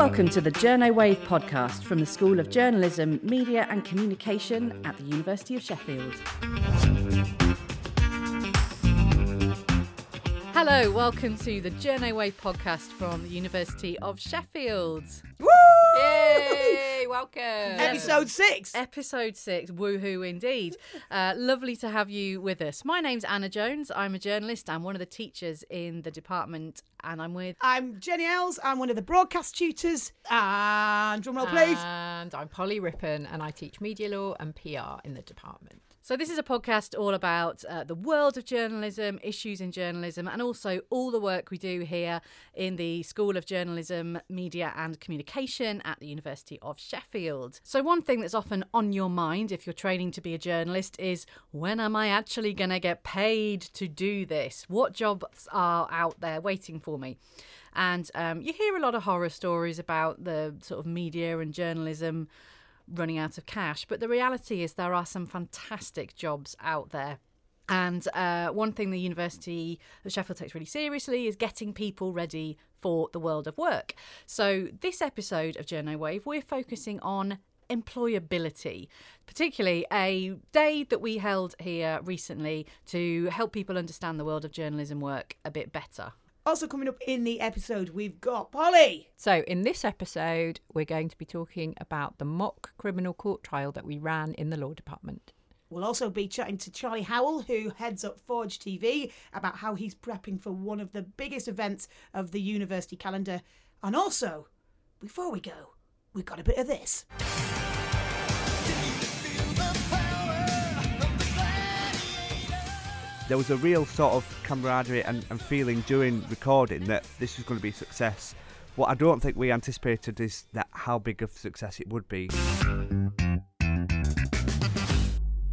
Welcome to the Journo Wave podcast from the School of Journalism, Media and Communication at the University of Sheffield. Hello, welcome to the Journo Wave podcast from the University of Sheffield. Woo! Yay! Welcome. Episode six. Episode six, woohoo indeed. Uh, lovely to have you with us. My name's Anna Jones. I'm a journalist. I'm one of the teachers in the department, and I'm with. I'm Jenny Eells. I'm one of the broadcast tutors. And drumroll, please. And I'm Polly Rippon, and I teach media law and PR in the department. So, this is a podcast all about uh, the world of journalism, issues in journalism, and also all the work we do here in the School of Journalism, Media and Communication at the University of Sheffield. So, one thing that's often on your mind if you're training to be a journalist is when am I actually going to get paid to do this? What jobs are out there waiting for me? And um, you hear a lot of horror stories about the sort of media and journalism running out of cash. But the reality is, there are some fantastic jobs out there. And uh, one thing the University of Sheffield takes really seriously is getting people ready for the world of work. So, this episode of Journo Wave, we're focusing on employability, particularly a day that we held here recently to help people understand the world of journalism work a bit better. Also, coming up in the episode, we've got Polly. So, in this episode, we're going to be talking about the mock criminal court trial that we ran in the law department. We'll also be chatting to Charlie Howell, who heads up Forge TV, about how he's prepping for one of the biggest events of the university calendar. And also, before we go, we've got a bit of this. There was a real sort of camaraderie and, and feeling during recording that this was going to be a success. What I don't think we anticipated is that how big of success it would be.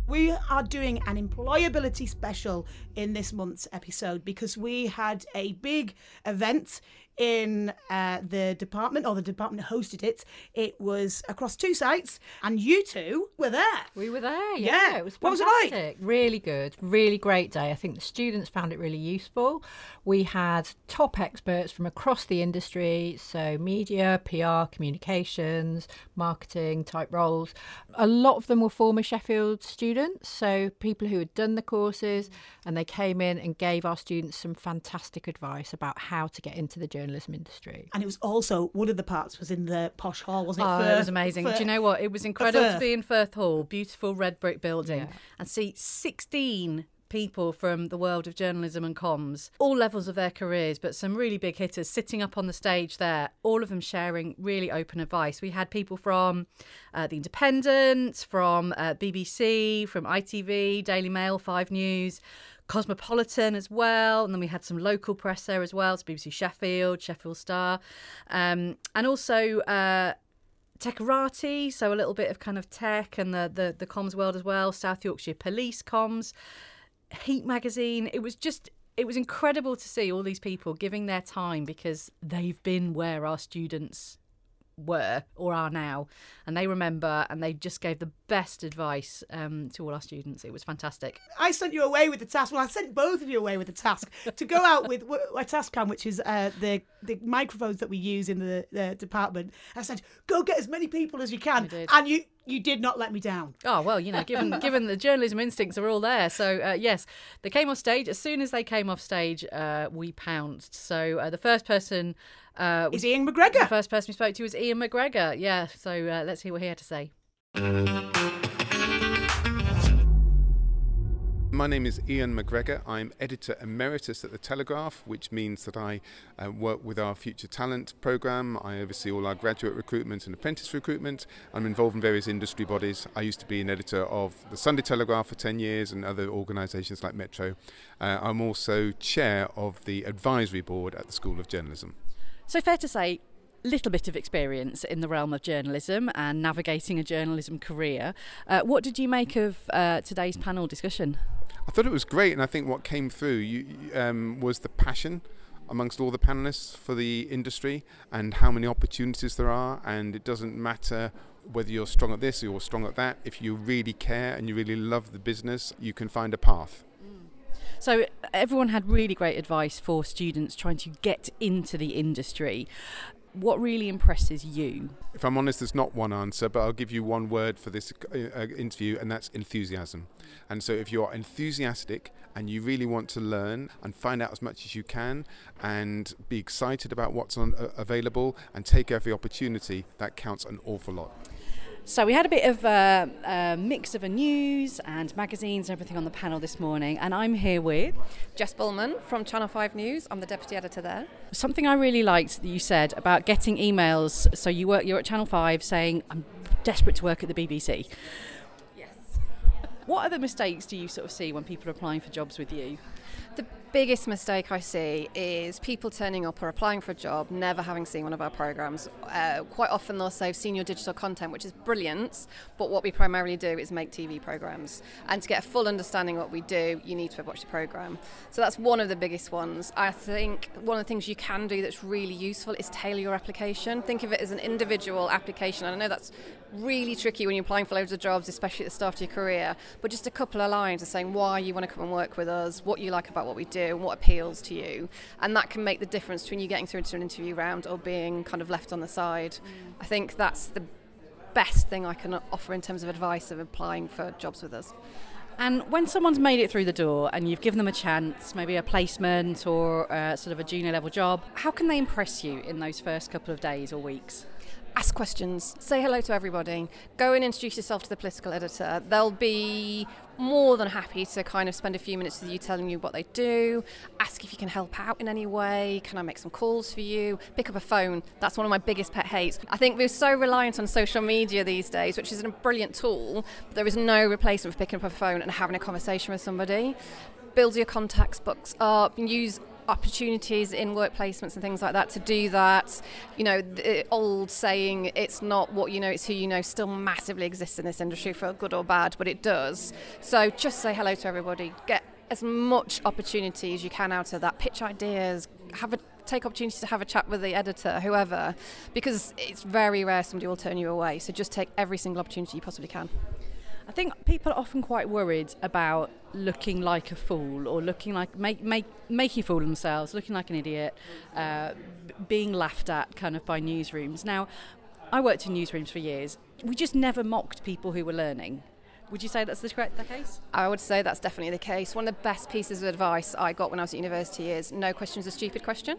We are doing an employability special in this month's episode because we had a big event in uh, the department, or the department hosted it. It was across two sites, and you two were there. We were there, yeah. Yeah. It was What was it like? Really good, really great day. I think the students found it really useful. We had top experts from across the industry, so media, PR, communications, marketing type roles. A lot of them were former Sheffield students, so people who had done the courses, and they came in and gave our students some fantastic advice about how to get into the journalism industry. And it was also one of the parts was in the posh hall, wasn't it? Oh, For- it was amazing. for- Do you know what? It was incredible to be in Firth Hall, beautiful red brick building, Yeah. and see 16 people from the world of journalism and comms, all levels of their careers, but some really big hitters sitting up on the stage there, all of them sharing really open advice. We had people from uh, The Independent, from uh, BBC, from ITV, Daily Mail, Five News. Cosmopolitan as well, and then we had some local press there as well, so BBC Sheffield, Sheffield Star, um, and also uh, Techerati, so a little bit of kind of tech and the, the the comms world as well. South Yorkshire Police comms, Heat magazine. It was just it was incredible to see all these people giving their time because they've been where our students were or are now, and they remember and they just gave the best advice um, to all our students. It was fantastic. I sent you away with the task. Well, I sent both of you away with the task to go out with a task cam, which is uh, the the microphones that we use in the, the department. I said, go get as many people as you can, and you you did not let me down. Oh well, you know, given given the journalism instincts are all there. So uh, yes, they came off stage. As soon as they came off stage, uh, we pounced. So uh, the first person uh, Is Ian MacGregor. the first person we spoke to was Ian MacGregor. Yeah. So uh, let's hear what he had to say. My name is Ian MacGregor. I'm editor emeritus at The Telegraph, which means that I uh, work with our Future Talent programme. I oversee all our graduate recruitment and apprentice recruitment. I'm involved in various industry bodies. I used to be an editor of The Sunday Telegraph for 10 years and other organisations like Metro. Uh, I'm also chair of the advisory board at the School of Journalism. So fair to say. Little bit of experience in the realm of journalism and navigating a journalism career. Uh, what did you make of uh, today's panel discussion? I thought it was great, and I think what came through you, um, was the passion amongst all the panelists for the industry and how many opportunities there are. And it doesn't matter whether you're strong at this or you're strong at that. If you really care and you really love the business, you can find a path. So everyone had really great advice for students trying to get into the industry. What really impresses you? If I'm honest, there's not one answer, but I'll give you one word for this uh, uh, interview, and that's enthusiasm. And so, if you're enthusiastic and you really want to learn and find out as much as you can, and be excited about what's on, uh, available, and take every opportunity, that counts an awful lot. So we had a bit of a, a, mix of a news and magazines and everything on the panel this morning, and I'm here with Jess Bullman from Channel 5 News. I'm the deputy editor there. Something I really liked that you said about getting emails. So you work, you're at Channel 5 saying, I'm desperate to work at the BBC. Yes. What other mistakes do you sort of see when people are applying for jobs with you? The biggest mistake I see is people turning up or applying for a job, never having seen one of our programs. Uh, quite often they'll say, I've seen your digital content, which is brilliant, but what we primarily do is make TV programs. And to get a full understanding of what we do, you need to have watched the program. So that's one of the biggest ones. I think one of the things you can do that's really useful is tailor your application. Think of it as an individual application. And I know that's really tricky when you're applying for loads of jobs, especially at the start of your career. But just a couple of lines of saying why you want to come and work with us, what you like about what we do, and what appeals to you. And that can make the difference between you getting through to an interview round or being kind of left on the side. Mm. I think that's the best thing I can offer in terms of advice of applying for jobs with us. And when someone's made it through the door and you've given them a chance, maybe a placement or uh, sort of a junior level job, how can they impress you in those first couple of days or weeks? ask questions, say hello to everybody, go and introduce yourself to the political editor. They'll be more than happy to kind of spend a few minutes with you telling you what they do, ask if you can help out in any way, can I make some calls for you, pick up a phone. That's one of my biggest pet hates. I think we're so reliant on social media these days, which is a brilliant tool, but there is no replacement for picking up a phone and having a conversation with somebody. Build your contacts books up, use opportunities in work placements and things like that to do that. You know, the eh, old saying, it's not what you know, it's who you know, still massively exists in this industry for good or bad, but it does. So just say hello to everybody, get as much opportunity as you can out of that, pitch ideas, have a take opportunity to have a chat with the editor, whoever, because it's very rare somebody will turn you away. So just take every single opportunity you possibly can. I think people are often quite worried about looking like a fool or looking like make make making fool of themselves, looking like an idiot, uh, being laughed at kind of by newsrooms. Now, I worked in newsrooms for years. We just never mocked people who were learning. Would you say that's the correct the case? I would say that's definitely the case. One of the best pieces of advice I got when I was at university is no question is a stupid question.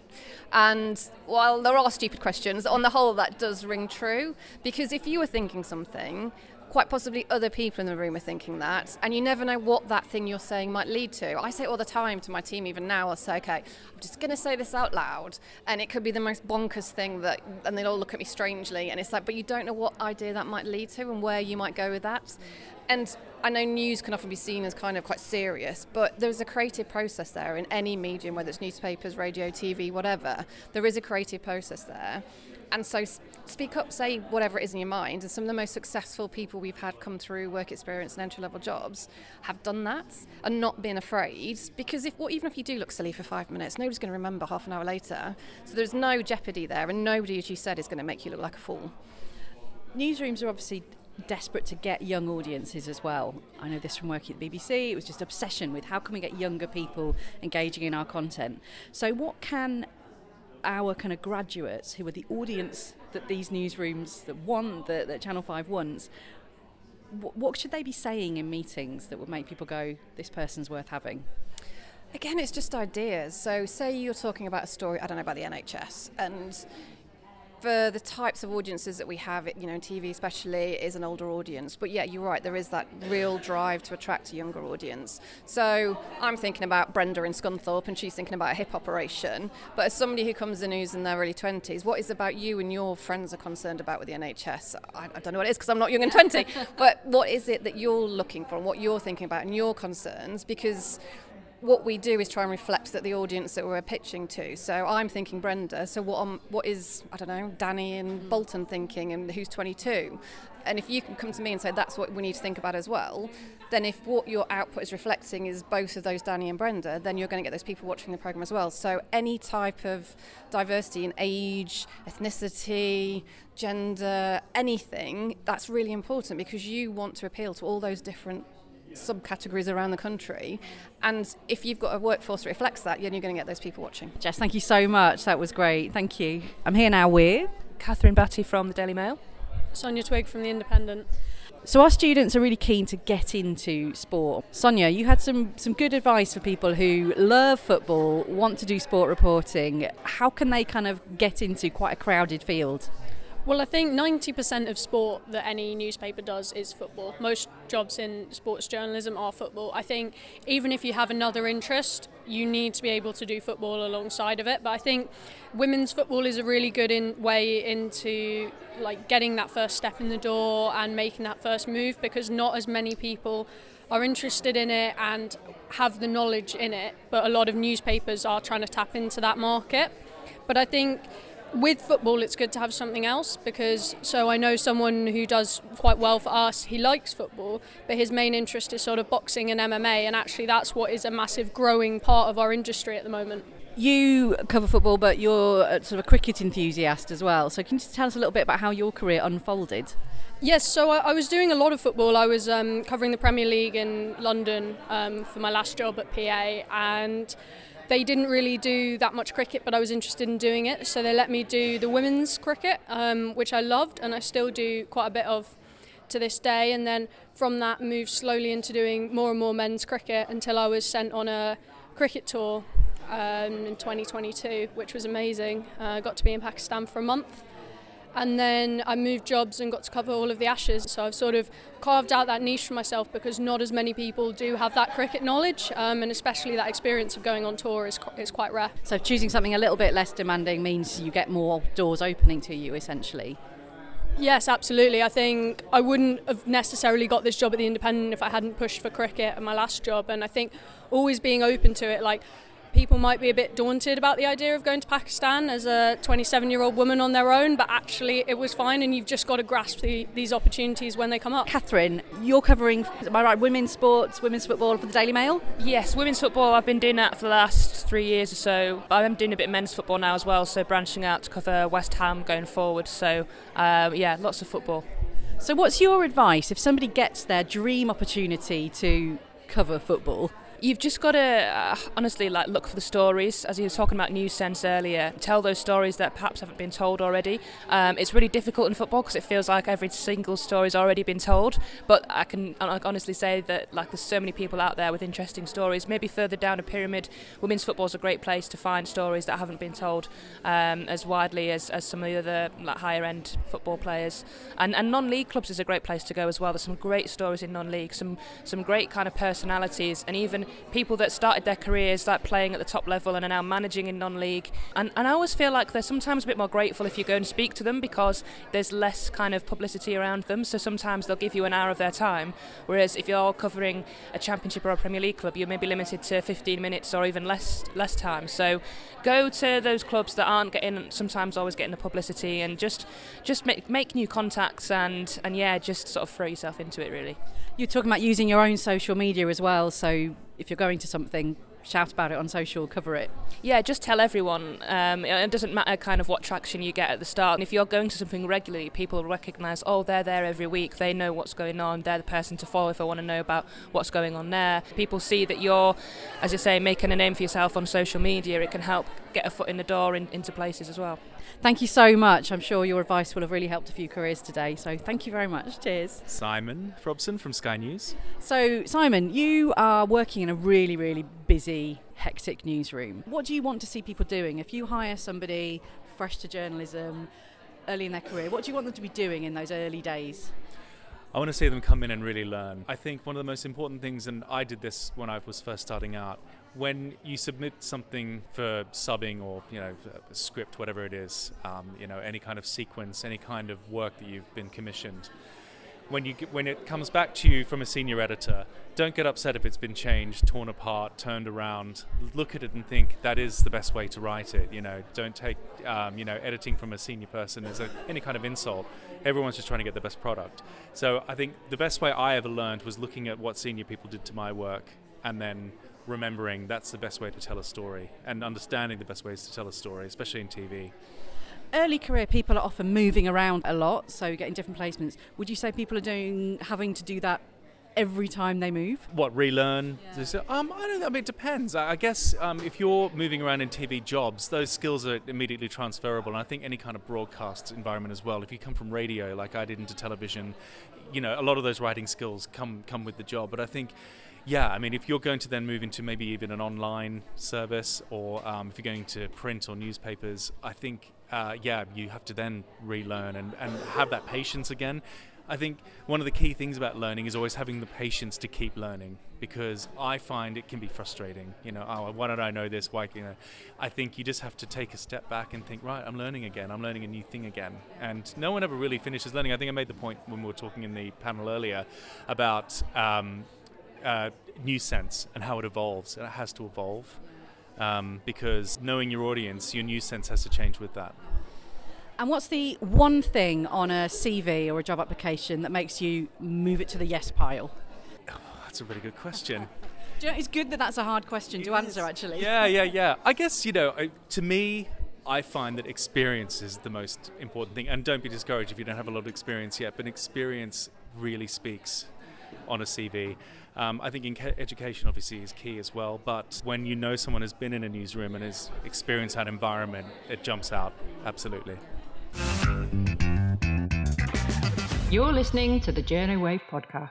And while there are stupid questions, on the whole that does ring true because if you were thinking something quite possibly other people in the room are thinking that, and you never know what that thing you're saying might lead to. I say all the time to my team, even now, I'll say, okay, I'm just going to say this out loud, and it could be the most bonkers thing that, and they'll all look at me strangely, and it's like, but you don't know what idea that might lead to and where you might go with that. And I know news can often be seen as kind of quite serious, but there's a creative process there in any medium, whether it's newspapers, radio, TV, whatever. There is a creative process there. And so speak up, say whatever it is in your mind. And some of the most successful people we've had come through work experience and entry level jobs have done that and not been afraid. Because if well, even if you do look silly for five minutes, nobody's going to remember half an hour later. So there's no jeopardy there, and nobody, as you said, is going to make you look like a fool. Newsrooms are obviously desperate to get young audiences as well. I know this from working at the BBC. It was just obsession with how can we get younger people engaging in our content. So what can our kind of graduates who are the audience that these newsrooms that want that, that Channel 5 wants what should they be saying in meetings that would make people go this person's worth having again it's just ideas. So say you're talking about a story i don't know about the nhs and for the types of audiences that we have, you know, TV especially is an older audience. But yeah, you're right. There is that real drive to attract a younger audience. So I'm thinking about Brenda in Scunthorpe, and she's thinking about a hip operation. But as somebody who comes in who's in their early 20s, what is about you and your friends are concerned about with the NHS? I, I don't know what it is because I'm not young and 20. but what is it that you're looking for and what you're thinking about and your concerns? Because what we do is try and reflect that the audience that we're pitching to. So I'm thinking Brenda. So what um, what is I don't know Danny and mm. Bolton thinking, and who's 22? And if you can come to me and say that's what we need to think about as well, then if what your output is reflecting is both of those Danny and Brenda, then you're going to get those people watching the program as well. So any type of diversity in age, ethnicity, gender, anything, that's really important because you want to appeal to all those different subcategories around the country. And if you've got a workforce that reflects that, then you're going to get those people watching. Jess, thank you so much. That was great. Thank you. I'm here now with Kathryn Batte from the Daily Mail. Sonia Twigg from The Independent. So our students are really keen to get into sport. Sonia, you had some some good advice for people who love football, want to do sport reporting. How can they kind of get into quite a crowded field? Well, I think 90% of sport that any newspaper does is football. Most jobs in sports journalism are football. I think even if you have another interest, you need to be able to do football alongside of it. But I think women's football is a really good in, way into like getting that first step in the door and making that first move because not as many people are interested in it and have the knowledge in it. But a lot of newspapers are trying to tap into that market. But I think with football, it's good to have something else because so I know someone who does quite well for us. He likes football, but his main interest is sort of boxing and MMA, and actually that's what is a massive growing part of our industry at the moment. You cover football, but you're sort of a cricket enthusiast as well. So can you just tell us a little bit about how your career unfolded? Yes, so I, I was doing a lot of football. I was um, covering the Premier League in London um, for my last job at PA, and they didn't really do that much cricket, but I was interested in doing it, so they let me do the women's cricket, um, which I loved, and I still do quite a bit of to this day. And then from that, moved slowly into doing more and more men's cricket until I was sent on a cricket tour um, in 2022, which was amazing. Uh, got to be in Pakistan for a month and then I moved jobs and got to cover all of the Ashes. So I've sort of carved out that niche for myself because not as many people do have that cricket knowledge, um, and especially that experience of going on tour is, is quite rare. So choosing something a little bit less demanding means you get more doors opening to you, essentially. Yes, absolutely. I think I wouldn't have necessarily got this job at the Independent if I hadn't pushed for cricket at my last job, and I think always being open to it, like people might be a bit daunted about the idea of going to Pakistan as a 27 year old woman on their own, but actually it was fine, and you've just got to grasp the, these opportunities when they come up. Kathryn, you're covering, am I right, women's sports, women's football for the Daily Mail? Yes, women's football, I've been doing that for the last three years or so. I'm doing a bit of men's football now as well, so branching out to cover West Ham going forward. So, um, yeah, lots of football. So, what's your advice if somebody gets their dream opportunity to cover football? You've just got to uh, honestly like look for the stories, as you were talking about news sense earlier. Tell those stories that perhaps haven't been told already. Um, it's really difficult in football because it feels like every single story's already been told. But I can honestly say that like there's so many people out there with interesting stories. Maybe further down a pyramid, women's football is a great place to find stories that haven't been told um, as widely as, as some of the other like higher end football players. And, and non-league clubs is a great place to go as well. There's some great stories in non-league, some some great kind of personalities, and even people that started their careers like playing at the top level and are now managing in non-league. And, and I always feel like they're sometimes a bit more grateful if you go and speak to them because there's less kind of publicity around them. So sometimes they'll give you an hour of their time. Whereas if you're covering a championship or a Premier League club, you're maybe limited to 15 minutes or even less less time. So go to those clubs that aren't getting sometimes always getting the publicity and just just make make new contacts and and yeah, just sort of throw yourself into it really. You're talking about using your own social media as well. So if you're going to something, shout about it on social, cover it. Yeah, just tell everyone. Um, it doesn't matter kind of what traction you get at the start. And if you're going to something regularly, people recognise, oh, they're there every week. They know what's going on. They're the person to follow if I want to know about what's going on there. People see that you're, as you say, making a name for yourself on social media. It can help get a foot in the door in, into places as well. Thank you so much. I'm sure your advice will have really helped a few careers today. So thank you very much. Cheers. Simon Robson from Sky News. So, Simon, you are working in a really, really busy, hectic newsroom. What do you want to see people doing? If you hire somebody fresh to journalism early in their career, what do you want them to be doing in those early days? I want to see them come in and really learn. I think one of the most important things, and I did this when I was first starting out, when you submit something for subbing or you know script, whatever it is, um, you know any kind of sequence, any kind of work that you've been commissioned, when you when it comes back to you from a senior editor, don't get upset if it's been changed, torn apart, turned around. Look at it and think that is the best way to write it. You know, don't take um, you know editing from a senior person as a, any kind of insult. Everyone's just trying to get the best product. So I think the best way I ever learned was looking at what senior people did to my work and then remembering that's the best way to tell a story and understanding the best ways to tell a story, especially in TV early career people are often moving around a lot, so getting different placements. Would you say people are doing having to do that every time they move? What relearn? Yeah. Um, I don't. I mean, it depends. I guess um, if you're moving around in TV jobs, those skills are immediately transferable. And I think any kind of broadcast environment as well. If you come from radio, like I did, into television, you know, a lot of those writing skills come come with the job. But I think yeah, I mean, if you're going to then move into maybe even an online service, or um, if you're going to print or newspapers, I think, uh, yeah, you have to then relearn and, and have that patience again. I think one of the key things about learning is always having the patience to keep learning because I find it can be frustrating. You know, oh, why don't I know this? Why, you know, I think you just have to take a step back and think, right, I'm learning again. I'm learning a new thing again. And no one ever really finishes learning. I think I made the point when we were talking in the panel earlier about um, uh, news sense and how it evolves. And it has to evolve um, because knowing your audience, your new sense has to change with that. And what's the one thing on a CV or a job application that makes you move it to the yes pile? Oh, that's a really good question. Do you know, it's good that that's a hard question to answer, actually. Yeah, yeah, yeah. I guess, you know, to me, I find that experience is the most important thing. And don't be discouraged if you don't have a lot of experience yet, but experience really speaks on a CV. Um, I think in education obviously is key as well, but when you know someone has been in a newsroom and has experienced that environment, it jumps out absolutely. You're listening to the Journo Wave podcast.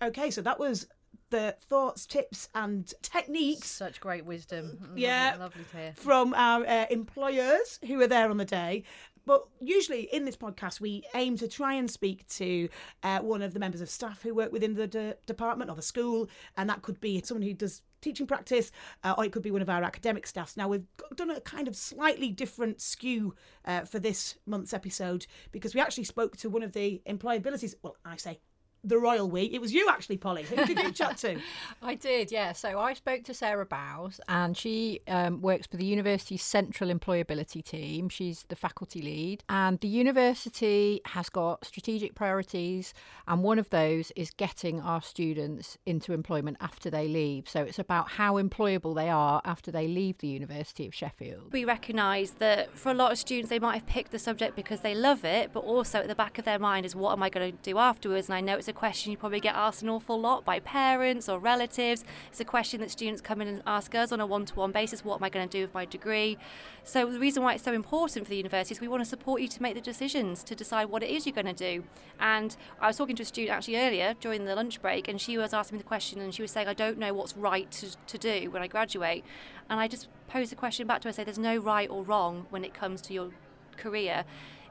Okay, so that was the thoughts, tips, and techniques. Such great wisdom. Yeah, lovely to hear from our uh, employers who were there on the day. But usually in this podcast, we aim to try and speak to uh, one of the members of staff who work within the de- department or the school, and that could be someone who does teaching practice, uh, or it could be one of our academic staffs. Now, we've done a kind of slightly different skew uh, for this month's episode because we actually spoke to one of the employabilities, well, I say the royal we. It was you actually, Polly. Who did you chat to? I did, yeah. So I spoke to Sarah Bowes, and she um, works for the university's central employability team. She's the faculty lead, and the university has got strategic priorities, and one of those is getting our students into employment after they leave. So it's about how employable they are after they leave the University of Sheffield. We recognise that for a lot of students, they might have picked the subject because they love it, but also at the back of their mind is what am I going to do afterwards? And I know it's a question you probably get asked an awful lot by parents or relatives. It's a question that students come in and ask us on a one to one basis what am I going to do with my degree? So, the reason why it's so important for the university is we want to support you to make the decisions to decide what it is you're going to do. And I was talking to a student actually earlier during the lunch break, and she was asking me the question, and she was saying, I don't know what's right to, to do when I graduate. And I just posed the question back to her, say, there's no right or wrong when it comes to your career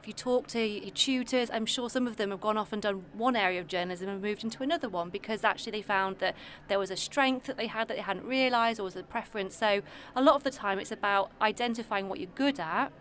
if you talk to your tutors, I'm sure some of them have gone off and done one area of journalism and moved into another one because actually they found that there was a strength that they had that they hadn't realised or was a preference. So a lot of the time it's about identifying what you're good at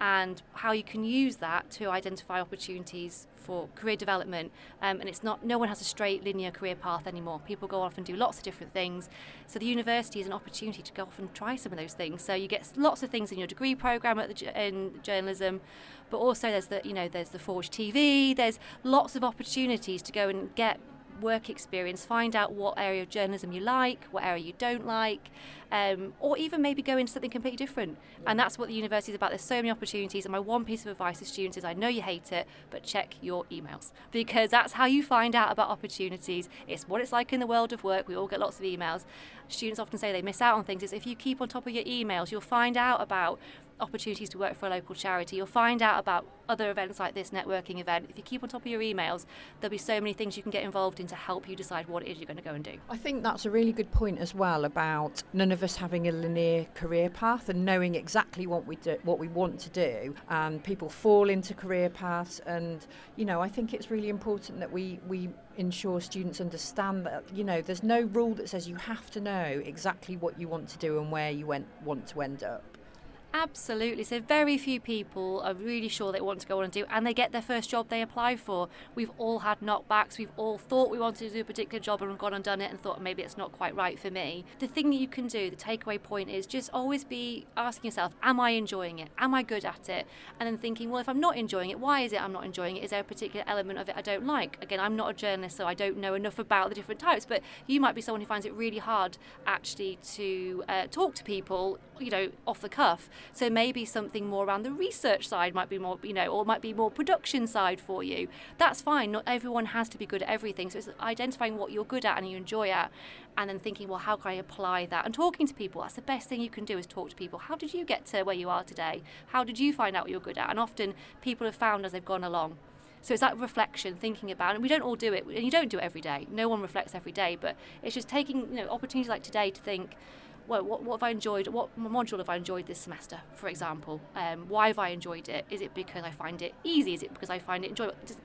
and how you can use that to identify opportunities for career development. Um, and it's not, no one has a straight linear career path anymore. People go off and do lots of different things. So the university is an opportunity to go off and try some of those things. So you get lots of things in your degree program at the, in journalism, but also there's the, you know, there's the Forge TV. There's lots of opportunities to go and get work experience, find out what area of journalism you like, what area you don't like, um, or even maybe go into something completely different. And that's what the university is about. There's so many opportunities. And my one piece of advice to students is I know you hate it, but check your emails because that's how you find out about opportunities. It's what it's like in the world of work. We all get lots of emails. Students often say they miss out on things. Is if you keep on top of your emails, you'll find out about opportunities to work for a local charity. You'll find out about other events like this networking event. If you keep on top of your emails, there'll be so many things you can get involved in to help you decide what it is you're going to go and do. I think that's a really good point as well about none of us having a linear career path and knowing exactly what we do, what we want to do. And people fall into career paths, and you know, I think it's really important that we we ensure students understand that you know there's no rule that says you have to know exactly what you want to do and where you went, want to end up. Absolutely. So very few people are really sure they want to go on and do, and they get their first job they apply for. We've all had knockbacks. We've all thought we wanted to do a particular job and gone and done it and thought maybe it's not quite right for me. The thing that you can do, the takeaway point is just always be asking yourself, am I enjoying it? Am I good at it? And then thinking, well, if I'm not enjoying it, why is it I'm not enjoying it? Is there a particular element of it I don't like? Again, I'm not a journalist, so I don't know enough about the different types, but you might be someone who finds it really hard actually to uh, talk to people, you know, off the cuff So maybe something more around the research side might be more, you know, or might be more production side for you. That's fine. Not everyone has to be good at everything. So it's identifying what you're good at and you enjoy at, and then thinking, well, how can I apply that? And talking to people. That's the best thing you can do is talk to people. How did you get to where you are today? How did you find out what you're good at? And often people have found as they've gone along. So it's that reflection, thinking about, and we don't all do it, and you don't do it every day. No one reflects every day, but it's just taking you know opportunities like today to think, what, what have I enjoyed? What module have I enjoyed this semester, for example? Um, why have I enjoyed it? Is it because I find it easy? Is it because I find it enjoyable? Just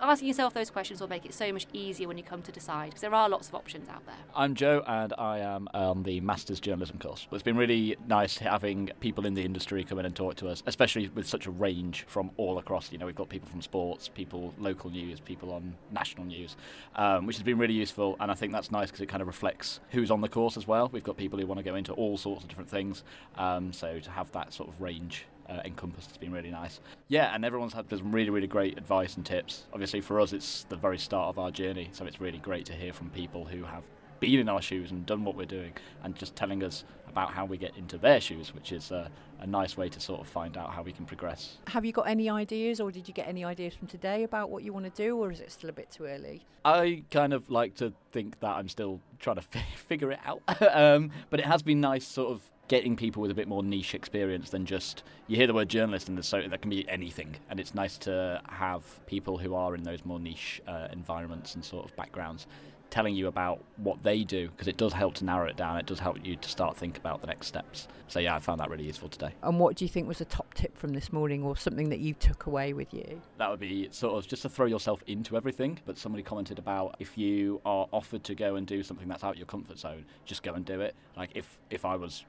asking yourself those questions will make it so much easier when you come to decide because there are lots of options out there. I'm Joe and I am on the Masters Journalism course. It's been really nice having people in the industry come in and talk to us, especially with such a range from all across. You know, we've got people from sports, people local news, people on national news, um, which has been really useful. And I think that's nice because it kind of reflects who's on the course as well. We've got people who want to go into all sorts of different things. Um, so to have that sort of range uh, encompassed has been really nice. Yeah, and everyone's had some really, really great advice and tips. Obviously, for us, it's the very start of our journey, so it's really great to hear from people who have been in our shoes and done what we're doing and just telling us about how we get into their shoes, which is uh, a nice way to sort of find out how we can progress. Have you got any ideas, or did you get any ideas from today about what you want to do, or is it still a bit too early? I kind of like to think that I'm still trying to f- figure it out, um, but it has been nice sort of getting people with a bit more niche experience than just you hear the word journalist and so that can be anything. And it's nice to have people who are in those more niche uh, environments and sort of backgrounds telling you about what they do because it does help to narrow it down. It does help you to start think about the next steps. So yeah i found that really useful today. And what do you think was a top tip from this morning or something that you took away with you? That would be sort of just to throw yourself into everything but somebody commented about if you are offered to go and do something that's out your comfort zone just go and do it. Like if if i was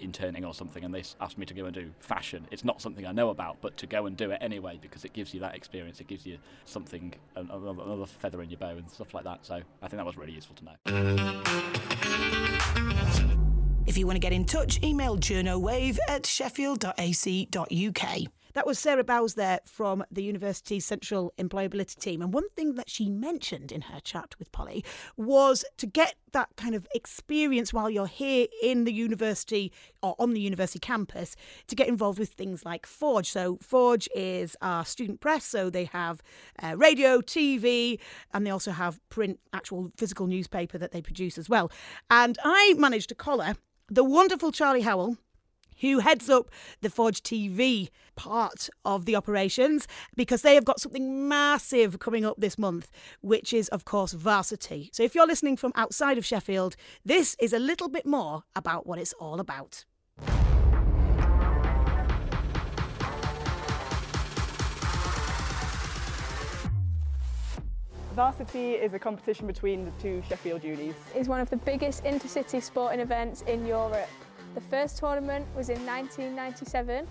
interning or something and they asked me to go and do fashion, it's not something I know about, but to go and do it anyway because it gives you that experience, it gives you something, another feather in your bow and stuff like that. So I think that was really useful to know. If you want to get in touch, email journowave at sheffield.ac.uk. That was Sarah Bowes there from the university's Central Employability Team. And one thing that she mentioned in her chat with Polly was to get that kind of experience while you're here in the university or on the university campus to get involved with things like Forge. So, Forge is our student press, so they have uh, radio, TV, and they also have print, actual physical newspaper that they produce as well. And I managed to collar the wonderful Charlie Howell who heads up the Forge TV part of the operations because they have got something massive coming up this month, which is, of course, varsity. So if you're listening from outside of Sheffield, this is a little bit more about what it's all about. Varsity is a competition between the two Sheffield unis. It's one of the biggest intercity sporting events in Europe. The first tournament was in 1997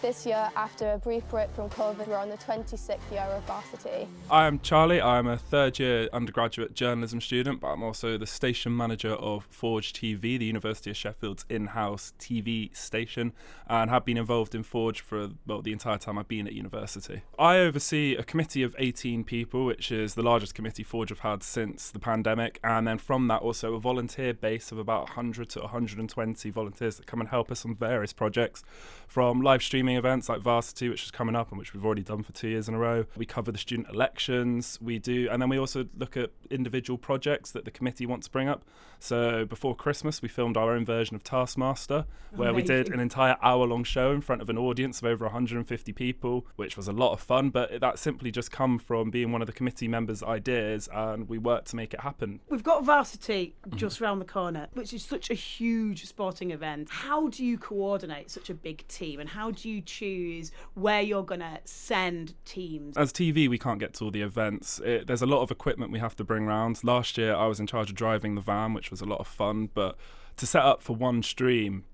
this year, after a brief break from COVID, we're on the 26th year of varsity. I'm Charlie. I'm a third year undergraduate journalism student, but I'm also the station manager of Forge TV, the University of Sheffield's in house TV station, and have been involved in Forge for well, the entire time I've been at university. I oversee a committee of 18 people, which is the largest committee Forge have had since the pandemic, and then from that, also a volunteer base of about 100 to 120 volunteers that come and help us on various projects from live streaming events like Varsity, which is coming up and which we've already done for two years in a row. We cover the student elections. We do, and then we also look at individual projects that the committee wants to bring up. So before Christmas, we filmed our own version of Taskmaster, oh, where Amazing. we did an entire hour-long show in front of an audience of over 150 people, which was a lot of fun. But that simply just come from being one of the committee members' ideas, and we worked to make it happen. We've got Varsity mm-hmm. just round the corner, which is such a huge sporting event. How do you coordinate such a big team, and how do you choose where you're going to send teams? As TV, we can't get to all the events. It, there's a lot of equipment we have to bring around. Last year, I was in charge of driving the van, which was a lot of fun. But to set up for one stream,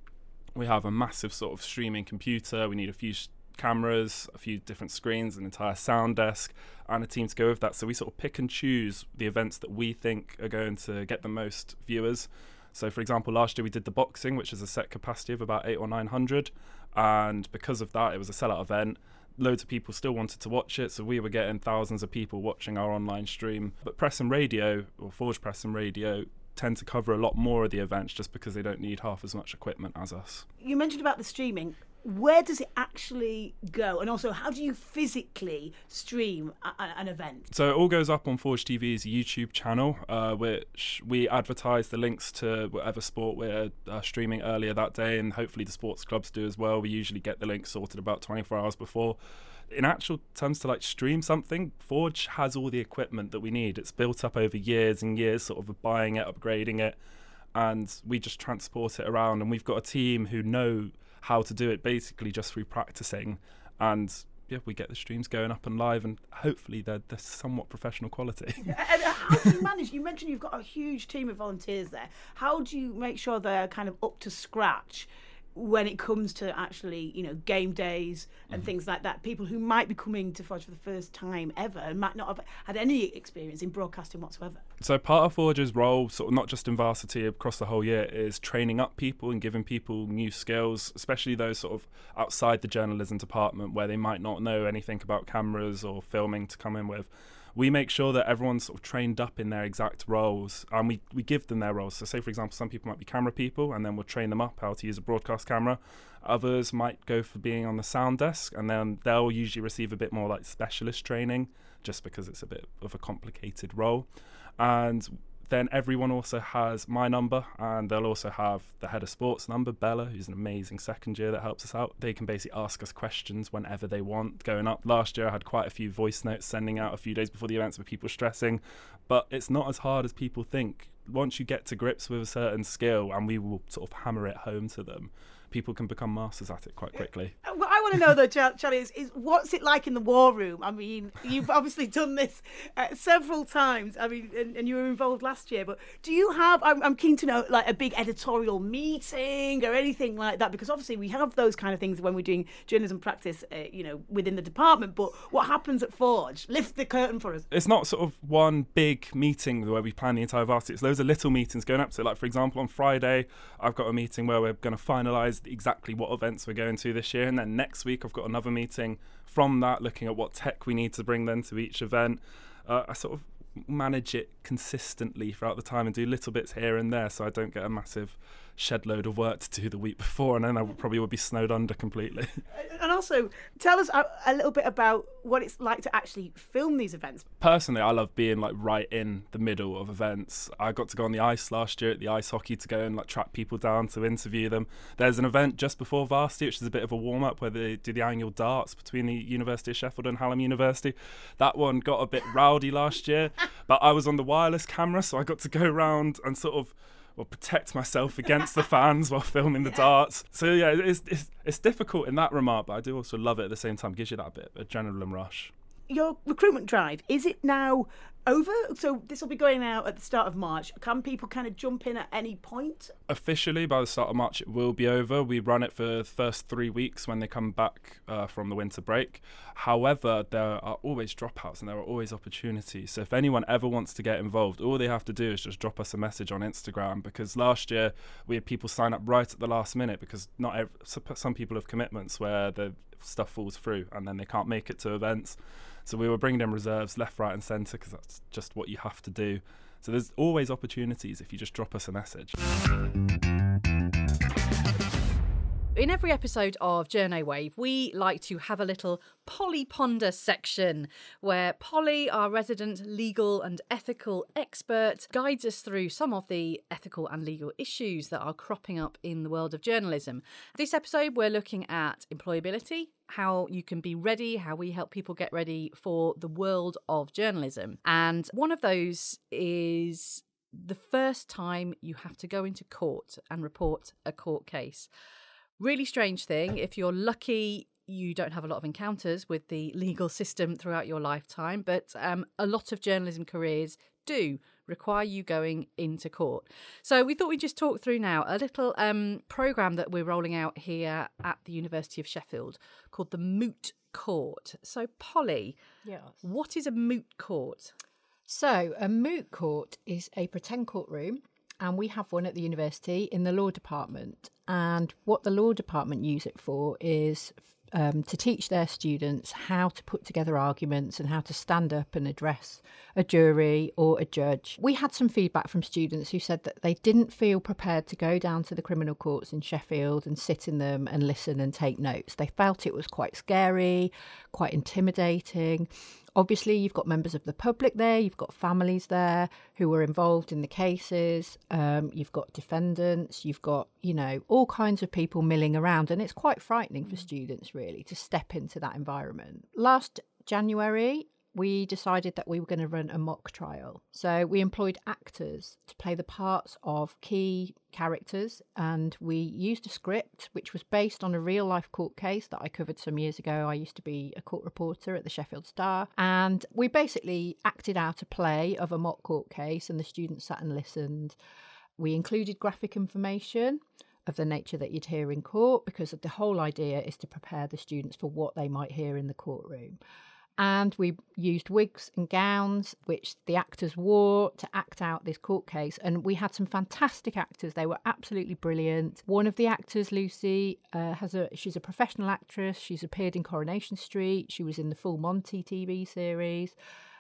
we have a massive sort of streaming computer. We need a few sh- cameras, a few different screens, an entire sound desk, and a team to go with that. So we sort of pick and choose the events that we think are going to get the most viewers. So, for example, last year we did the boxing, which is a set capacity of about eight or nine hundred, and because of that, it was a sellout event. Loads of people still wanted to watch it, so we were getting thousands of people watching our online stream. But Press and Radio, or Forge Press and Radio, tend to cover a lot more of the events just because they don't need half as much equipment as us. You mentioned about the streaming. Where does it actually go? And also, how do you physically stream a, an event? So it all goes up on Forge TV's YouTube channel, uh, which we advertise the links to whatever sport we're uh, streaming earlier that day, and hopefully the sports clubs do as well. We usually get the links sorted about 24 hours before. In actual terms, to like stream something, Forge has all the equipment that we need. It's built up over years and years, sort of buying it, upgrading it, and we just transport it around. And we've got a team who know how to do it basically just through practicing and yeah, we get the streams going up and live, and hopefully they're, they're somewhat professional quality. and uh, how do you manage? You mentioned you've got a huge team of volunteers there. How do you make sure they're kind of up to scratch when it comes to actually, you know, game days and mm-hmm. things like that. People who might be coming to Forge for the first time ever and might not have had any experience in broadcasting whatsoever. So part of Forge's role, sort of not just in varsity across the whole year, is training up people and giving people new skills, especially those sort of outside the journalism department where they might not know anything about cameras or filming to come in with we make sure that everyone's sort of trained up in their exact roles and we, we give them their roles. So, say, for example, some people might be camera people and then we'll train them up how to use a broadcast camera. Others might go for being on the sound desk and then they'll usually receive a bit more like specialist training just because it's a bit of a complicated role. And then everyone also has my number, and they'll also have the head of sports number, Bella, who's an amazing second year that helps us out. They can basically ask us questions whenever they want. Going up last year, I had quite a few voice notes sending out a few days before the events with people stressing, but it's not as hard as people think. Once you get to grips with a certain skill, and we will sort of hammer it home to them, people can become masters at it quite quickly. What I want to know though, Charlie, is, is what's it like in the war room? I mean, you've obviously done this uh, several times. I mean, and, and, you were involved last year, but do you have? I'm, I'm, keen to know like a big editorial meeting or anything like that because obviously we have those kind of things when we're doing journalism practice, uh, you know, within the department. But what happens at Forge? Lift the curtain for us. It's not sort of one big meeting where we plan the entire varsity. It's loads of little meetings going up to. Like for example, on Friday, I've got a meeting where we're going to finalise exactly what events we're going to this year. And then next week, I've got another meeting from that, looking at what tech we need to bring then to each event. Uh, I sort of manage it consistently throughout the time and do little bits here and there so I don't get a massive shed load of work to do the week before, and then I probably would be snowed under completely. And also, tell us a, a, little bit about what it's like to actually film these events. Personally, I love being like right in the middle of events. I got to go on the ice last year at the ice hockey to go and like track people down to interview them. There's an event just before Varsity, which is a bit of a warm up where they do the annual darts between the University of Sheffield and Hallam University. That one got a bit rowdy last year, but I was on the wireless camera, so I got to go around and sort of or protect myself against the fans while filming the darts. So yeah, it's, it's, it's difficult in that remark, but I do also love it at the same time. Gives you that bit of adrenaline rush. Your recruitment drive is it now over? So this will be going out at the start of March. Can people kind of jump in at any point? Officially, by the start of March, it will be over. We run it for the first three weeks when they come back uh, from the winter break. However, there are always dropouts and there are always opportunities. So if anyone ever wants to get involved, all they have to do is just drop us a message on Instagram. Because last year we had people sign up right at the last minute because not every, some people have commitments where the stuff falls through and then they can't make it to events. So we were bringing in reserves left, right, and centre because that's just what you have to do. So there's always opportunities if you just drop us a message. In every episode of Journo Wave, we like to have a little Polly Ponder section where Polly, our resident legal and ethical expert, guides us through some of the ethical and legal issues that are cropping up in the world of journalism. This episode, we're looking at employability, how you can be ready, how we help people get ready for the world of journalism. And one of those is the first time you have to go into court and report a court case. Really strange thing. If you're lucky, you don't have a lot of encounters with the legal system throughout your lifetime, but um, a lot of journalism careers do require you going into court. So we thought we'd just talk through now a little um, program that we're rolling out here at the University of Sheffield called the Moot Court. So Polly, yes. what is a moot court? So a moot court is a pretend courtroom and we have one at the university in the law department. And what the law department use it for is um, to teach their students how to put together arguments and how to stand up and address a jury or a judge. We had some feedback from students who said that they didn't feel prepared to go down to the criminal courts in Sheffield and sit in them and listen and take notes. They felt it was quite scary, quite intimidating. Obviously, you've got members of the public there, you've got families there who were involved in the cases, um, you've got defendants, you've got, you know, all kinds of people milling around. And it's quite frightening for students, really, to step into that environment. Last January, we decided that we were going to run a mock trial. So we employed actors to play the parts of key characters, and we used a script which was based on a real life court case that I covered some years ago. I used to be a court reporter at the Sheffield Star, and we basically acted out a play of a mock court case, and the students sat and listened. We included graphic information of the nature that you'd hear in court because the whole idea is to prepare the students for what they might hear in the courtroom and we used wigs and gowns which the actors wore to act out this court case. And we had some fantastic actors. They were absolutely brilliant. One of the actors lucy uh, has a she's a professional actress. She's appeared in coronation street. She was in the full monty tv series.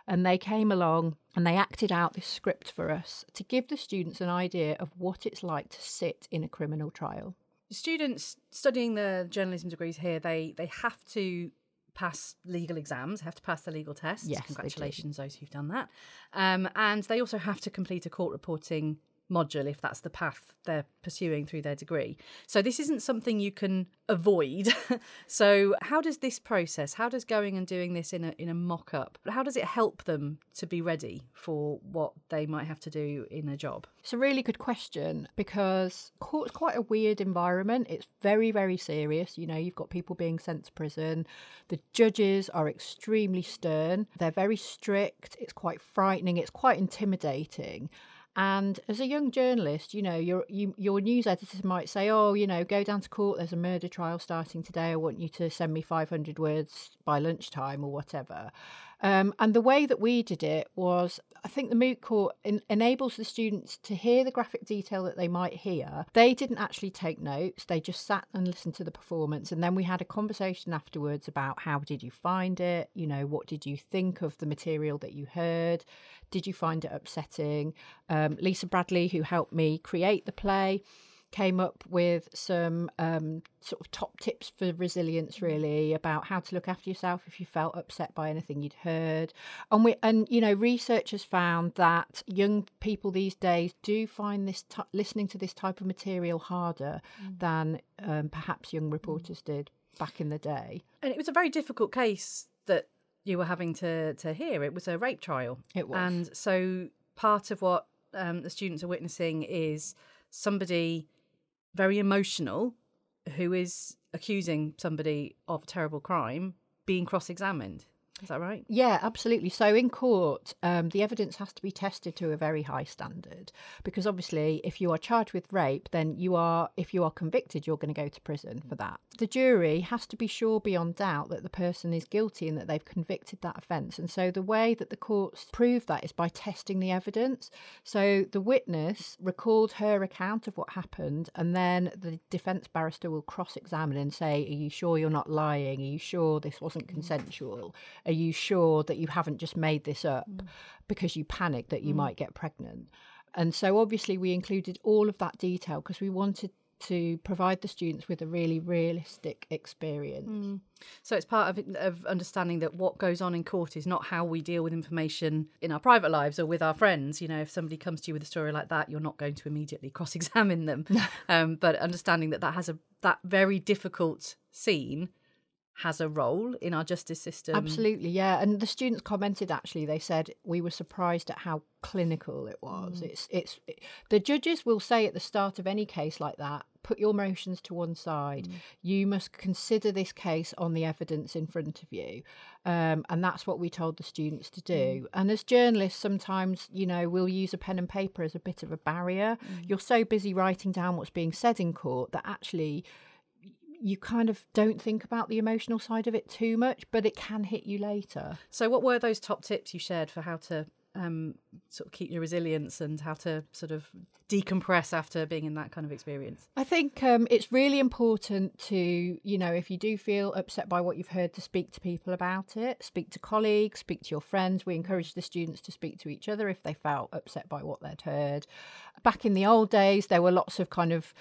And they came along and they acted out this script for us to give the students an idea of what it's like to sit in a criminal trial. Students studying the journalism degrees here they they have to pass legal exams, have to pass the legal tests. Yes. Congratulations, those who've done that. Um, and they also have to complete a court reporting module if that's the path they're pursuing through their degree. So this isn't something you can avoid. so how does this process, how does going and doing this in a in a mock-up, how does it help them to be ready for what they might have to do in a job? It's a really good question because court's quite a weird environment. It's very, very serious. You know, you've got people being sent to prison. The judges are extremely stern. They're very strict. It's quite frightening. It's quite intimidating. And as a young journalist, you know, your you, your news editors might say, "Oh, you know, go down to court. There's a murder trial starting today. I want you to send me 500 words by lunchtime or whatever." Um, and the way that we did it was, I think the moot court en- enables the students to hear the graphic detail that they might hear. They didn't actually take notes; they just sat and listened to the performance, and then we had a conversation afterwards about how did you find it? You know, what did you think of the material that you heard? Did you find it upsetting? Um, Lisa Bradley, who helped me create the play, came up with some um, sort of top tips for resilience, really, about how to look after yourself if you felt upset by anything you'd heard. And we, and you know, research has found that young people these days do find this t- listening to this type of material harder Mm. than um, perhaps young reporters did back in the day. And it was a very difficult case that you were having to to hear. It was a rape trial. It was. And so part of what um, the students are witnessing is somebody very emotional who is accusing somebody of a terrible crime being cross-examined. Is that right? Yeah, absolutely. So in court, um, the evidence has to be tested to a very high standard because obviously, if you are charged with rape, then you are, if you are convicted, you're going to go to prison for that. The jury has to be sure beyond doubt that the person is guilty and that they've convicted that offence. And so the way that the courts prove that is by testing the evidence. So the witness recalled her account of what happened, and then the defence barrister will cross examine and say, Are you sure you're not lying? Are you sure this wasn't consensual? Are you sure that you haven't just made this up because you panicked that you Mm. might get pregnant? And so obviously we included all of that detail because we wanted to provide the students with a really realistic experience. Mm. So it's part of, of understanding that what goes on in court is not how we deal with information in our private lives or with our friends. You know, if somebody comes to you with a story like that, you're not going to immediately cross-examine them. um, but understanding that that has a that very difficult scene has a role in our justice system. Absolutely, yeah. And the students commented actually. They said we were surprised at how clinical it was. Mm. It's it's it, the judges will say at the start of any case like that, put your emotions to one side. You must consider this case on the evidence in front of you, um, and that's what we told the students to do. And as journalists, sometimes you know we'll use a pen and paper as a bit of a barrier. You're so busy writing down what's being said in court that actually you kind of don't think about the emotional side of it too much, but it can hit you later. So, what were those top tips you shared for how to um, sort of keep your resilience and how to sort of decompress after being in that kind of experience? I think um, it's really important to, you know, if you do feel upset by what you've heard, to speak to people about it, speak to colleagues, speak to your friends. We encourage the students to speak to each other if they felt upset by what they'd heard. Back in the old days, there were lots of kind of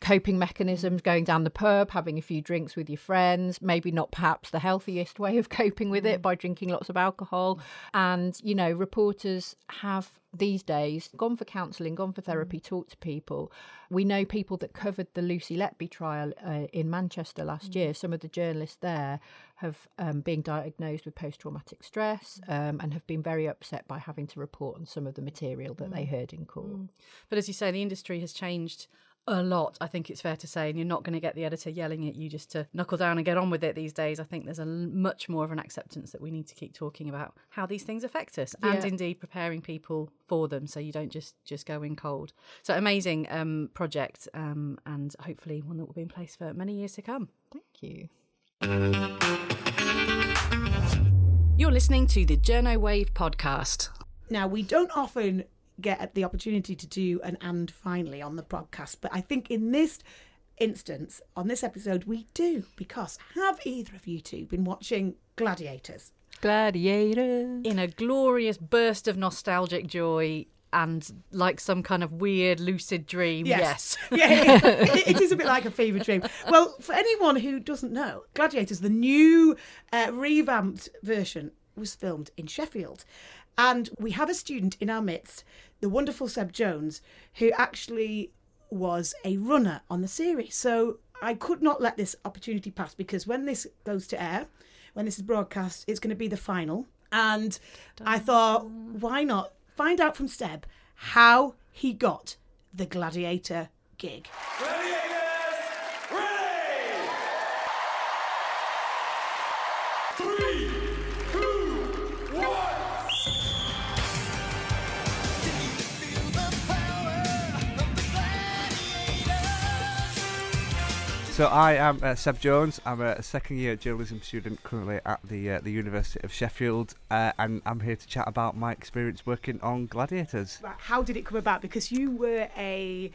coping mechanisms going down the pub having a few drinks with your friends maybe not perhaps the healthiest way of coping with it by drinking lots of alcohol. And you know reporters have these days gone for counselling gone for therapy talked to people. We know people that covered the lucy letby trial uh, in manchester last year. Some of the journalists there have um, been diagnosed with post-traumatic stress um, and have been very upset by having to report on some of the material that they heard in court. But as you say, the industry has changed a lot. I think it's fair to say, and you're not going to get the editor yelling at you just to knuckle down and get on with it these days. I think there's a l- much more of an acceptance that we need to keep talking about how these things affect us, and indeed preparing people for them, so you don't just just go in cold. So amazing um, project, um, and hopefully one that will be in place for many years to come. Thank you. You're listening to the Journo Wave podcast. Now, we don't often get the opportunity to do an and finally on the podcast, but I think in this instance, on this episode, we do because have either of you two been watching Gladiators? Gladiators. In a glorious burst of nostalgic joy and like some kind of weird lucid dream. Yes. yeah, it, it is a bit like a fever dream. Well, for anyone who doesn't know, Gladiators, the new uh, revamped version, was filmed in Sheffield. And we have a student in our midst, the wonderful Seb Jones, who actually was a runner on the series. So I could not let this opportunity pass because when this goes to air, when this is broadcast, it's going to be the final. And I thought, why not find out from Seb how he got the gladiator gig? So I am uh, Seb Jones. I'm a second year journalism student currently at the uh, the University of Sheffield, uh, and I'm here to chat about my experience working on Gladiators. Right, How did it come about? Because you were a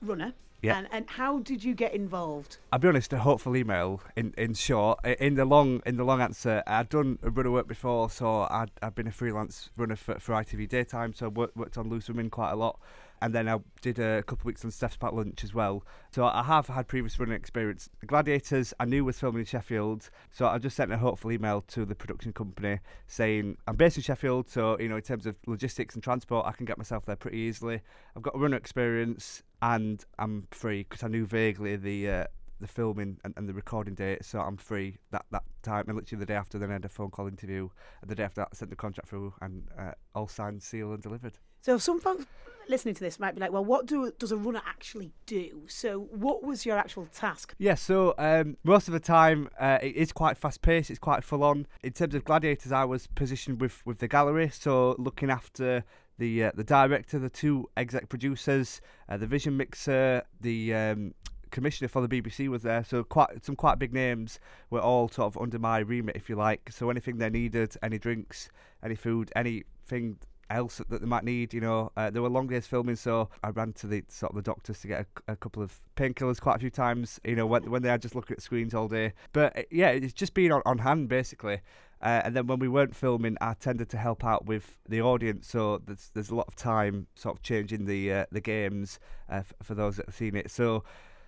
runner. Yeah. And, and how did you get involved? I'll be honest, a hopeful email. In in short, in the long in the long answer, I'd done a runner work before, so I'd I'd been a freelance runner for, for ITV Daytime, so I worked, worked on Loose Women quite a lot, and then I did a couple of weeks on Steph's Pack Lunch as well. So I have had previous running experience. Gladiators, I knew was filming in Sheffield, so I just sent a hopeful email to the production company saying I'm based in Sheffield, so you know in terms of logistics and transport, I can get myself there pretty easily. I've got a runner experience and I'm free because I knew vaguely the. Uh, the filming and, and the recording date, so I'm free that, that time. And literally the day after, then I had a phone call interview. And the day after that, I sent the contract through and uh, all signed, sealed, and delivered. So some folks listening to this might be like, well, what do does a runner actually do? So what was your actual task? Yeah, so um, most of the time uh, it is quite fast paced, it's quite full on. In terms of gladiators, I was positioned with, with the gallery, so looking after the uh, the director, the two exec producers, uh, the vision mixer, the um, commissioner for the BBC was there. So quite some quite big names were all sort of under my remit, if you like. So anything they needed, any drinks, any food, anything else that they might need. You know, uh, there were long days filming, so I ran to the sort of the doctors to get a, a couple of painkillers quite a few times. You know, when when they are just looking at screens all day. But uh, yeah, it's just being on, on hand basically. Uh, and then when we weren't filming, I tended to help out with the audience. So there's there's a lot of time sort of changing the uh, the games uh, f- for those that have seen it. So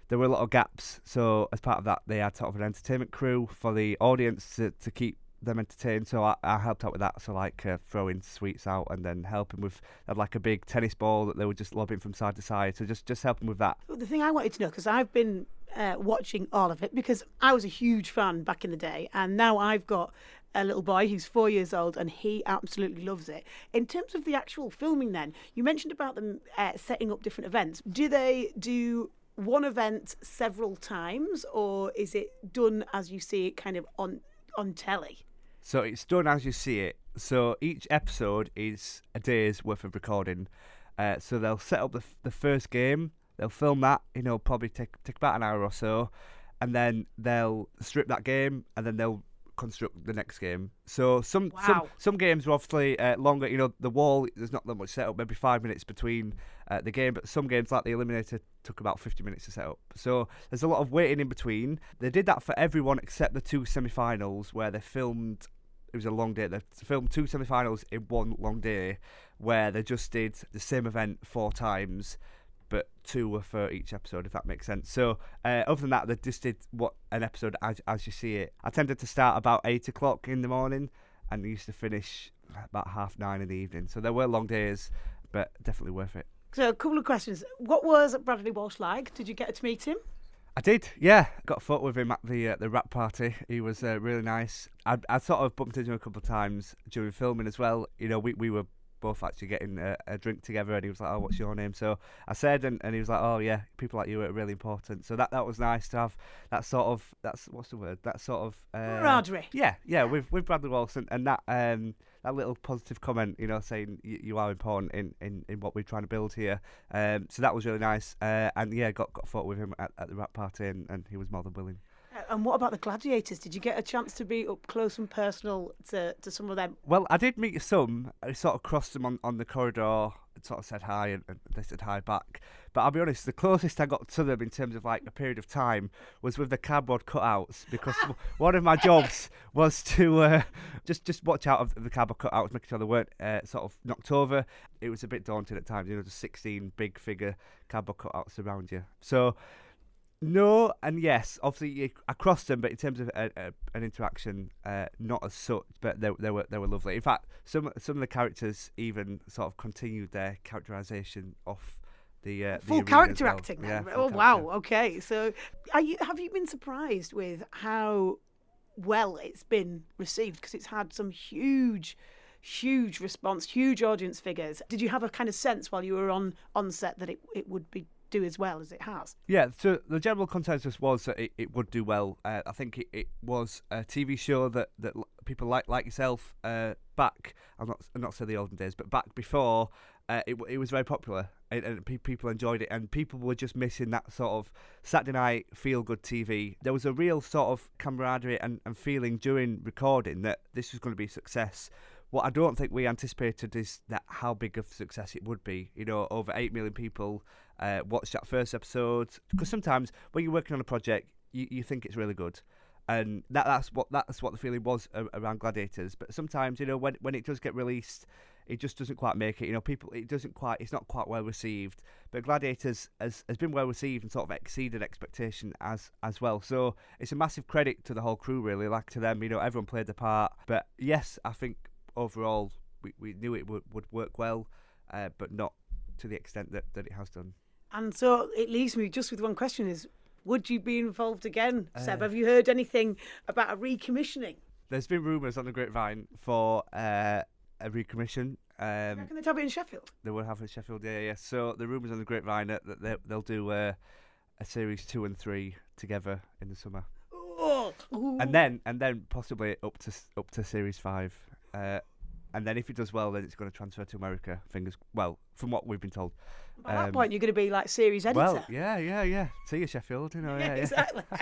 there were a lot of gaps. So as part of that, they had sort of an entertainment crew for the audience to, to keep them entertained. So I, I helped out with that. So like uh, throwing sweets out and then helping with had like a big tennis ball that they were just lobbing from side to side. So just just helping with that. The thing I wanted to know, because I've been uh, watching all of it, because I was a huge fan back in the day, and now I've got a little boy who's four years old, and he absolutely loves it. In terms of the actual filming, then you mentioned about them uh, setting up different events. Do they do one event several times, or is it done as you see it, kind of on on telly? So it's done as you see it. So each episode is a day's worth of recording. Uh, so they'll set up the, f- the first game. They'll film that. You know, probably take take about an hour or so, and then they'll strip that game, and then they'll construct the next game. So some some Wow. some games are obviously uh, longer. You know, the wall there's not that much setup, maybe five minutes between uh, the game. But some games like the Eliminator took about 50 minutes to set up. So there's a lot of waiting in between. They did that for everyone except the two semi-finals where they filmed. It was a long day. They filmed two semi-finals in one long day, where they just did the same event four times but two were for each episode, if that makes sense. So, uh, other than that, they just did what an episode as, as you see it. I tended to start about eight o'clock in the morning and used to finish about half nine in the evening. So, there were long days, but definitely worth it. So, a couple of questions. What was Bradley Walsh like? Did you get to meet him? I did, yeah. Got a photo with him at the uh, the wrap party. He was uh, really nice. I I sort of bumped into him a couple of times during filming as well. You know, we, we were both actually getting a, a drink together, and he was like, "Oh, what's your name?" So I said, and, and he was like, "Oh yeah, people like you are really important." So that, that was nice to have that sort of that's what's the word? That sort of uh, Camaraderie. Yeah, yeah, with with Bradley Walsh and, and that um that little positive comment, you know, saying you, you are important in, in, in what we're trying to build here. Um, so that was really nice. Uh, and yeah, got got a photo with him at, at the wrap party, and, and he was more than willing. Uh, And what about the gladiators? Did you get a chance to be up close and personal to, to some of them? Well, I did meet some. I sort of crossed them on, on the corridor sort of said hi, and, and they said hi back. But I'll be honest, the closest I got to them in terms of like a period of time was with the cardboard cutouts because one of my jobs was to uh, just just watch out of the cardboard cutouts, making sure they weren't uh, sort of knocked over. It was a bit daunting at times, you know, just 16 big figure cardboard cutouts around you. So. No and yes. Obviously, I crossed them, but in terms of a, a, an interaction, uh, not as such. But they, they were they were lovely. In fact, some some of the characters even sort of continued their characterization off the uh, the Full character well. acting. Yeah, then. full oh character. wow. Okay. So, are you have you been surprised with how well it's been received? Because it's had some huge. Huge response, huge audience figures. Did you have a kind of sense while you were on on set that it, it would be do as well as it has? Yeah, so the general consensus was that it, it would do well. Uh, I think it, it was a TV show that, that people like like yourself uh, back. I'm not I'm not say the olden days, but back before uh, it it was very popular and, and pe- people enjoyed it, and people were just missing that sort of Saturday night feel good TV. There was a real sort of camaraderie and, and feeling during recording that this was going to be a success. What I don't think we anticipated is that how big of success it would be. You know, over eight million people uh, watched that first episode. Because sometimes when you're working on a project, you, you think it's really good, and that that's what that's what the feeling was around Gladiators. But sometimes, you know, when when it does get released, it just doesn't quite make it. You know, people it doesn't quite it's not quite well received. But Gladiators has, has been well received and sort of exceeded expectation as as well. So it's a massive credit to the whole crew, really. Like to them, you know, everyone played their part. But yes, I think overall we, we knew it would, would work well, uh, but not to the extent that, that it has done. And so it leaves me just with one question: Is would you be involved again, Seb? Uh, Have you heard anything about a recommissioning? There's been rumours on the grapevine for uh, a recommission. Um, Can they have it in Sheffield? they will have it in Sheffield, yeah, yeah. So the rumours on the grapevine that, that they, they'll do uh, a series two and three together in the summer, Oh, and then and then possibly up to up to series five. Uh, and then if it does well, then it's going to transfer to America. Fingers well, from what we've been told. By that Um, point, you're going to be like series editor. Well, yeah, yeah, yeah. See you, Sheffield. You know, yeah, Yeah, yeah. exactly.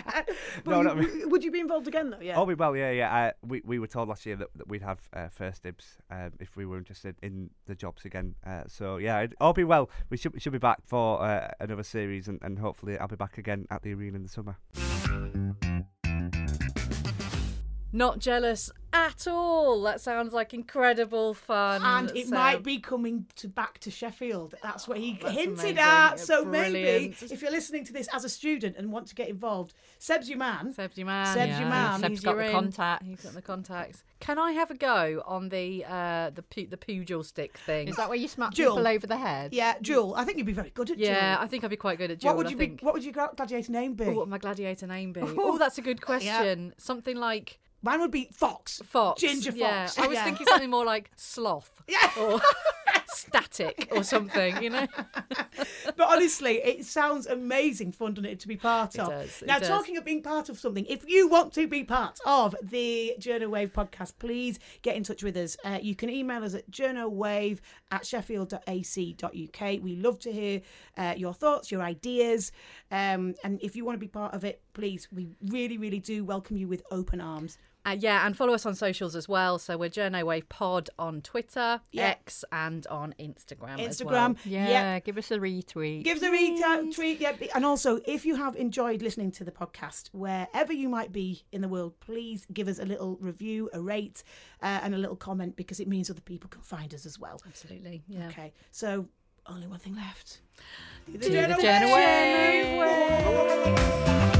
But no, you- not would you be involved again though? Yeah. Oh, we well, yeah, yeah. Uh, we we were told last year that, that we'd have uh, first dibs um, if we were interested in the jobs again. Uh, so yeah, it, all be well. We should we should be back for uh, another series, and, and hopefully I'll be back again at the arena in the summer. Not jealous at all. That sounds like incredible fun. and it Seb. might be coming to back to Sheffield. That's what he that's hinted amazing. at. So maybe if you're listening to this as a student and want to get involved, Seb's your man. Seb's your man. Seb's your man. Seb's He's got the in. contact. He's got the contacts. Can I have a go on the uh, the pu- the pugil stick thing? Is that where you smack Duel. people over the head? Yeah, Duel. I think you'd be very good at Duel. Yeah, I think I'd be quite good at Duel. What would I you think. be? What would your gladiator name be? What would my gladiator name be? Oh, that's a good question. Something like Mine would be Fox. Fox. Ginger Yeah, Fox. I was Yeah. thinking something more like sloth. Yeah. Or static or something, you know? but honestly, it sounds amazing fun, doesn't it, to be part It of? does, now, does. talking of being part of something, if you want to be part of the Journo Wave podcast, please get in touch with us. Uh, you can email us at journowave at sheffield.ac.uk. We love to hear uh, your thoughts, your ideas. Um, and if you want to be part of it, please, we really, really do welcome you with open arms. Uh, yeah, and follow us on socials as well. So we're Journo Wave Pod on Twitter, Yeah. X, and on Instagram. as Instagram. well. Yeah, Yeah. give us a retweet. Give us a retweet. Yeah, and also if you have enjoyed listening to the podcast, wherever you might be in the world, please give us a little review, a rate, uh, and a little comment because it means other people can find us as well. Absolutely. Yeah. Okay. So only one thing left. Do the Journo Wave. Wave.